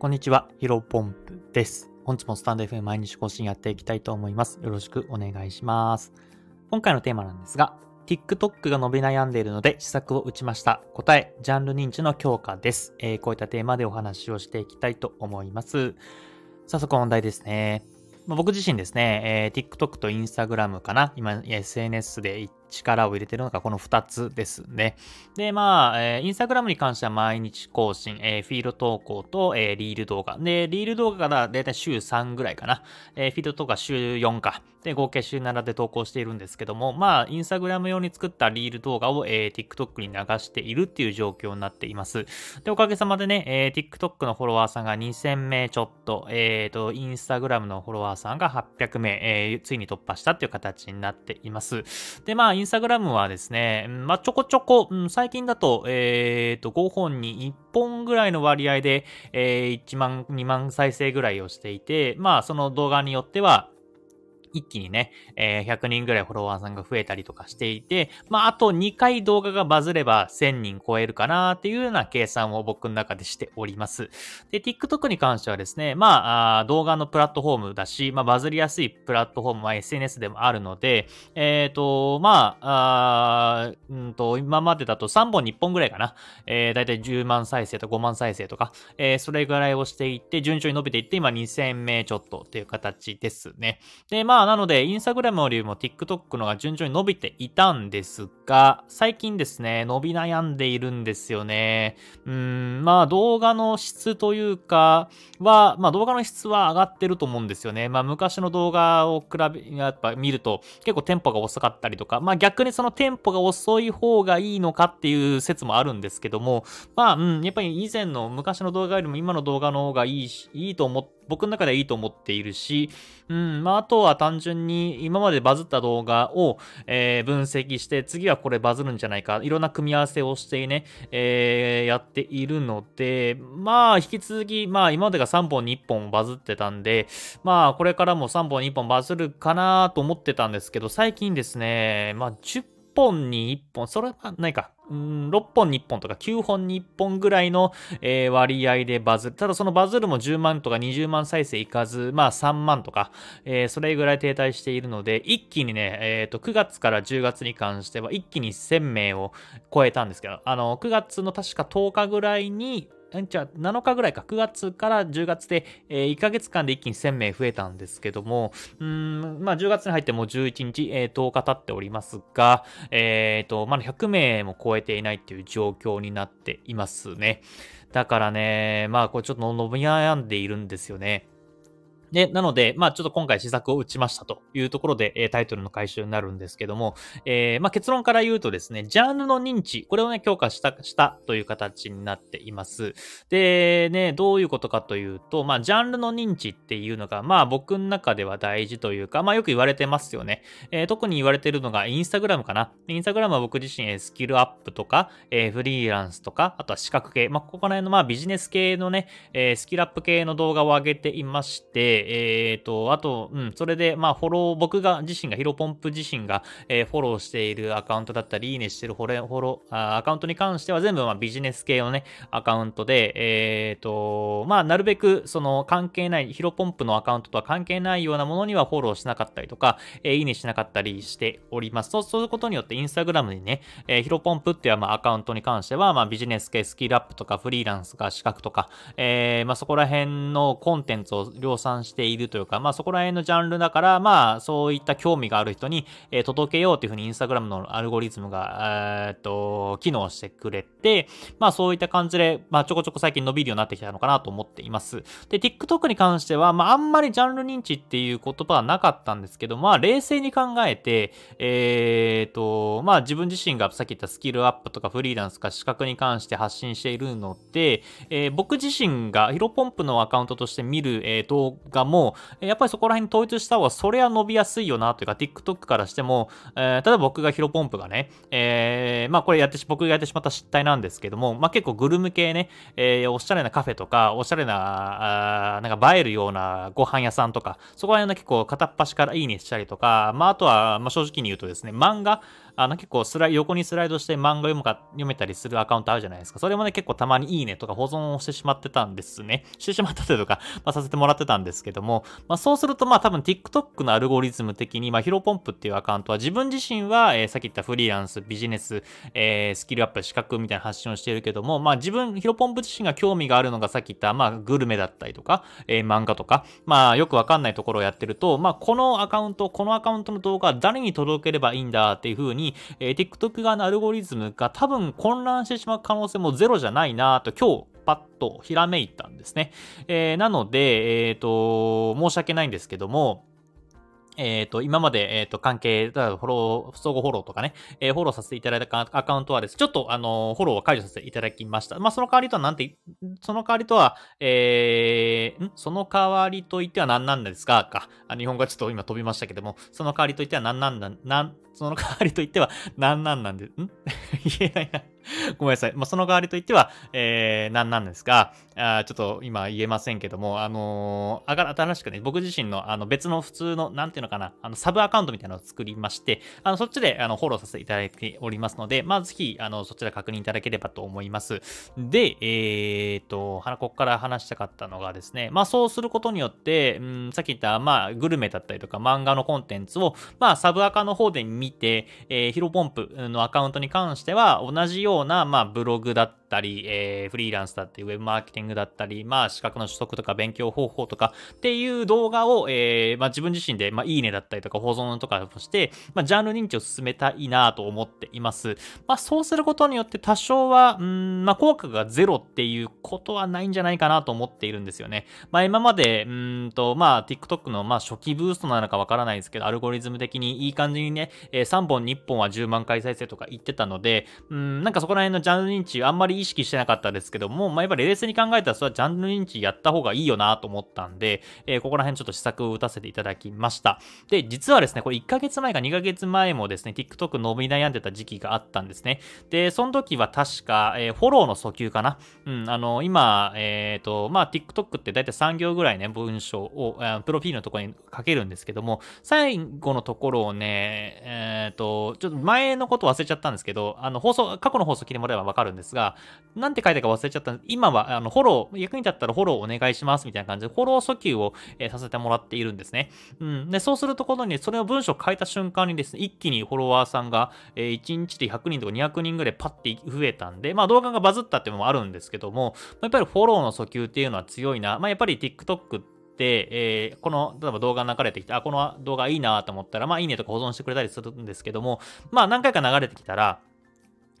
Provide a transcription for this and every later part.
こんにちは、ヒロポンプです。本日もスタンド FM 毎日更新やっていきたいと思います。よろしくお願いします。今回のテーマなんですが、TikTok が伸び悩んでいるので施策を打ちました。答え、ジャンル認知の強化です。えー、こういったテーマでお話をしていきたいと思います。早速問題ですね。ま、僕自身ですね、えー、TikTok と Instagram かな今、SNS で力を入れてるのがこの2つですね。で、まあ、えー、インスタグラムに関しては毎日更新、えー、フィード投稿と、えー、リール動画。で、リール動画がだいたい週3ぐらいかな。えー、フィード動画週4か。で、合計週7で投稿しているんですけども、まあ、インスタグラム用に作ったリール動画を、えー、TikTok に流しているっていう状況になっています。で、おかげさまでね、えー、TikTok のフォロワーさんが2000名ちょっと、えっ、ー、と、インスタグラムのフォロワーさんが800名、えー、ついに突破したっていう形になっています。で、まあ、インスタグラムはですね、まあ、ちょこちょこ、うん、最近だと、えっ、ー、と、5本に1本ぐらいの割合で、えー、1万、2万再生ぐらいをしていて、まあ、その動画によっては、一気にね、えー、100人ぐらいフォロワーさんが増えたりとかしていて、まあ、あと2回動画がバズれば1000人超えるかなっていうような計算を僕の中でしております。で、TikTok に関してはですね、まあ、あ動画のプラットフォームだし、まあ、バズりやすいプラットフォームは SNS でもあるので、えっ、ー、と、まあ、あうんと、今までだと3本に1本ぐらいかな。えー、だいたい10万再生と5万再生とか、えー、それぐらいをしていって、順調に伸びていって、今2000名ちょっとっていう形ですね。で、まあ、まあなので、インスタグラムよりも TikTok のが順調に伸びていたんですが、最近ですね、伸び悩んでいるんですよね。うん、まあ動画の質というかは、まあ動画の質は上がってると思うんですよね。まあ昔の動画を比べ、やっぱ見ると結構テンポが遅かったりとか、まあ逆にそのテンポが遅い方がいいのかっていう説もあるんですけども、まあ、うん、やっぱり以前の昔の動画よりも今の動画の方がいいし、いいと思って、僕の中ではいいと思っているし、うん、まあ、あとは単純に今までバズった動画を、えー、分析して、次はこれバズるんじゃないか、いろんな組み合わせをしてね、えー、やっているので、まあ、引き続き、まあ、今までが3本に1本バズってたんで、まあ、これからも3本に1本バズるかなと思ってたんですけど、最近ですね、まあ、10本に1本、それはないか、ん、6本に1本とか9本に1本ぐらいの、え、割合でバズる。ただそのバズるも10万とか20万再生いかず、まあ3万とか、え、それぐらい停滞しているので、一気にね、えっ、ー、と、9月から10月に関しては一気に1000名を超えたんですけど、あの、9月の確か10日ぐらいに、じゃあ7日ぐらいか、9月から10月で、えー、1ヶ月間で一気に1000名増えたんですけども、うん、まあ10月に入ってもう11日、えー、10日経っておりますが、えっ、ー、と、まだ100名も超えていないっていう状況になっていますね。だからね、まあこれちょっと伸び悩んでいるんですよね。で、なので、まあちょっと今回試作を打ちましたというところで、えー、タイトルの回収になるんですけども、えー、まあ結論から言うとですね、ジャンルの認知、これをね、強化した、したという形になっています。で、ね、どういうことかというと、まあジャンルの認知っていうのが、まあ僕の中では大事というか、まあよく言われてますよね。えー、特に言われてるのがインスタグラムかな。インスタグラムは僕自身、スキルアップとか、えー、フリーランスとか、あとは資格系、まあここら辺のまあビジネス系のね、えー、スキルアップ系の動画を上げていまして、えっ、ー、と、あと、うん、それで、まあ、フォロー、僕が自身が、ヒロポンプ自身が、えー、フォローしているアカウントだったり、いいねしてるフォロー、フォローアカウントに関しては全部、まあ、ビジネス系のね、アカウントで、えっ、ー、と、まあ、なるべく、その、関係ない、ヒロポンプのアカウントとは関係ないようなものにはフォローしなかったりとか、えー、いいねしなかったりしております。そうすることによって、インスタグラムにね、えー、ヒロポンプっていう、まあ、アカウントに関しては、まあ、ビジネス系、スキルアップとか、フリーランスが資格とか、えー、まあ、そこら辺のコンテンツを量産してしているというか、まあ、そこら辺のジャンルだから、まあ、そういった興味がある人に、えー、届けようっていうふうにインスタグラムのアルゴリズムが、えー、っと、機能してくれて、まあ、そういった感じで、まあ、ちょこちょこ最近伸びるようになってきたのかなと思っています。で、TikTok に関しては、まあ、あんまりジャンル認知っていう言葉はなかったんですけど、まあ、冷静に考えて、えー、っと、まあ、自分自身がさっき言ったスキルアップとかフリーランスか資格に関して発信しているので、えー、僕自身がヒロポンプのアカウントとして見る、えー、動画も、やっぱりそこら辺統一した方がそれは伸びやすいよなというか、TikTok からしても、えー、例えば僕がヒロポンプがね、えー、まあこれやってし、僕がやってしまった失態なんですけども、まあ結構グルメ系ね、えー、おしゃれなカフェとか、おしゃれな、あなんか映えるようなご飯屋さんとか、そこら辺の結構片っ端からいいねしたりとか、まああとは、まあ正直に言うとですね、漫画、あの結構スライ横にスライドして漫画読むか読めたりするアカウントあるじゃないですか。それもね、結構たまにいいねとか保存をしてしまってたんですね。してしまったとか、まあ、させてもらってたんですけども、まあ、そうするとまあ多分 TikTok のアルゴリズム的に、まあ、ヒロポンプっていうアカウントは自分自身は、えー、さっき言ったフリーランス、ビジネス、えー、スキルアップ、資格みたいな発信をしているけども、まあ自分、ヒロポンプ自身が興味があるのがさっき言った、まあグルメだったりとか、えー、漫画とか、まあよくわかんないところをやってると、まあこのアカウント、このアカウントの動画誰に届ければいいんだっていう風に、にえー、TikTok 側のアルゴリズムが多分混乱してしまう可能性もゼロじゃないなと今日パッとひらめいたんですね。えー、なので、えっ、ー、と、申し訳ないんですけども、えっ、ー、と、今まで、えっ、ー、と、関係、フォロー、相互フォローとかね、えー、フォローさせていただいたアカウントはです、ちょっと、あの、フォローを解除させていただきました。まあ、その代わりとはなんて、その代わりとは、えー、ん？その代わりと言っては何なんですかか。あ日本語はちょっと今飛びましたけども、その代わりと言っては何なんだ、なん、その代わりと言っては何なんなんで、ん？言えないな。ごめんなさい。まあ、その代わりといっては、えー、なんなんですが、あちょっと今言えませんけども、あのー、新しくね、僕自身のあの別の普通の、なんていうのかな、あのサブアカウントみたいなのを作りまして、あのそっちであのフォローさせていただいておりますので、まあ、ぜひ、あの、そちら確認いただければと思います。で、えー、と、ここから話したかったのがですね、まあ、そうすることによって、うん、さっき言った、まあ、グルメだったりとか漫画のコンテンツを、まあ、サブアカの方で見て、えー、ヒロポンプのアカウントに関しては、同じような、まあ、ブログだったたり、えー、フリーランスだったり、ウェブマーケティングだったり、まあ、資格の取得とか勉強方法とかっていう動画を、えー、まあ、自分自身で、まあ、いいねだったりとか保存とかをして、まあ、ジャンル認知を進めたいなと思っています。まあ、そうすることによって多少は、うん、まあ、効果がゼロっていうことはないんじゃないかなと思っているんですよね。まあ、今まで、うんと、まあ、TikTok の、まあ、初期ブーストなのかわからないですけど、アルゴリズム的にいい感じにね、えー、3本2本は10万回再生とか言ってたので、うん、なんかそこら辺のジャンル認知あんまり意識してなかったですけども、まあ、やっぱり冷静に考えたらそれはジャンル認知やった方がいいよなと思ったんで、えー、ここら辺ちょっと試作を打たせていただきました。で、実はですね、これ1ヶ月前か2ヶ月前もですね、TikTok 伸び悩んでた時期があったんですね。で、その時は確か、えー、フォローの訴求かな。うん、あの、今、えっ、ー、と、まあ、TikTok って大体3行ぐらいね、文章を、プロフィールのところに書けるんですけども、最後のところをね、えっ、ー、と、ちょっと前のこと忘れちゃったんですけど、あの、放送、過去の放送聞いてもらえばわかるんですが、なんて書いたか忘れちゃったんで。今は、あの、フォロー、役に立ったらフォローお願いしますみたいな感じで、フォロー訴求を、えー、させてもらっているんですね。うん。で、そうするところに、それを文章を書いた瞬間にですね、一気にフォロワーさんが、えー、1日で100人とか200人ぐらいパッて増えたんで、まあ動画がバズったっていうのもあるんですけども、やっぱりフォローの訴求っていうのは強いな。まあやっぱり TikTok って、えー、この、例えば動画流れてきて、あ、この動画いいなと思ったら、まあいいねとか保存してくれたりするんですけども、まあ何回か流れてきたら、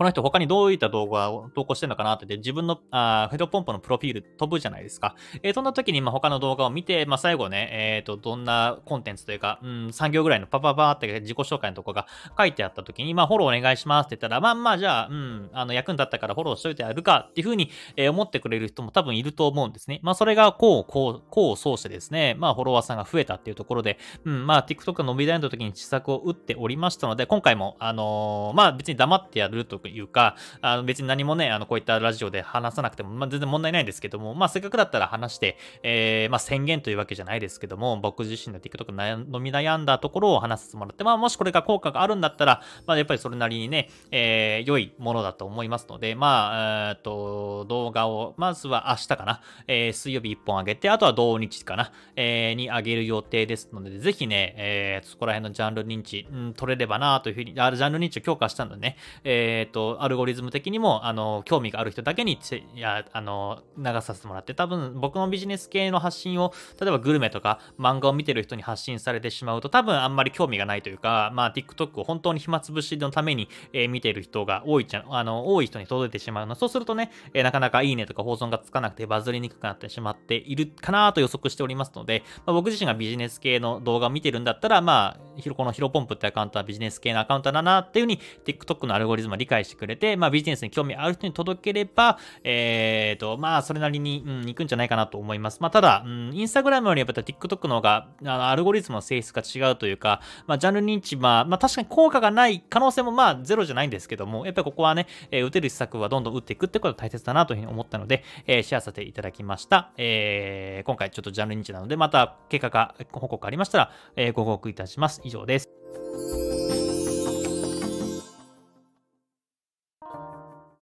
この人他にどういった動画を投稿してるのかなってって自分のあヘッドポンプのプロフィール飛ぶじゃないですか。えー、そんな時にまあ他の動画を見て、まあ、最後ね、えっ、ー、と、どんなコンテンツというか、うん、3行ぐらいのパパパーって自己紹介のとこが書いてあった時に、まあ、フォローお願いしますって言ったら、まあまあ、じゃあ、うん、あの、役に立ったからフォローしといてやるかっていうふうに、えー、思ってくれる人も多分いると思うんですね。まあ、それがこう、こう、こうそうしてですね、まあ、フォロワーさんが増えたっていうところで、うん、まあ、TikTok が伸び悩んだ時に施策を打っておりましたので、今回も、あのー、まあ、別に黙ってやるというか、あの別に何もね、あのこういったラジオで話さなくても、まあ、全然問題ないんですけども、まあ、せっかくだったら話して、えー、まあ、宣言というわけじゃないですけども、僕自身の TikTok 飲み悩んだところを話させてもらって、まあ、もしこれが効果があるんだったら、まあ、やっぱりそれなりにね、えー、良いものだと思いますので、まあ、え、っと、動画を、まずは明日かな、えー、水曜日1本上げて、あとは同日かな、えー、に上げる予定ですので、ぜひね、えー、そこら辺のジャンル認知、うん、取れればなというふうに、あジャンル認知を強化したのでね、えー、と、アルゴリズム的にも、あの、興味がある人だけにいやあの流させてもらって多分僕のビジネス系の発信を例えばグルメとか漫画を見てる人に発信されてしまうと多分あんまり興味がないというかまあ TikTok を本当に暇つぶしのために、えー、見てる人が多いちゃあの多い人に届いてしまうの。そうするとね、えー、なかなかいいねとか放送がつかなくてバズりにくくなってしまっているかなと予測しておりますので、まあ、僕自身がビジネス系の動画を見てるんだったらまあこのヒロポンプってアカウントはビジネス系のアカウントだなっていう風に TikTok のアルゴリズムを理解してくれて、まあビジネスに興味ある人に届ければ、えっ、ー、と、まあ、それなりに、うん、行くんじゃないかなと思います。まあ、ただ、うん、インスタグラムよりやっぱ TikTok の方が、あの、アルゴリズムの性質が違うというか、まあ、ジャンル認知、まあ、まあ、確かに効果がない可能性も、まあ、ゼロじゃないんですけども、やっぱりここはね、えー、打てる施策はどんどん打っていくってことが大切だなというふうに思ったので、えー、シェアさせていただきました。えー、今回ちょっとジャンル認知なので、また結果が報告ありましたら、えー、ご報告いたします。以上です。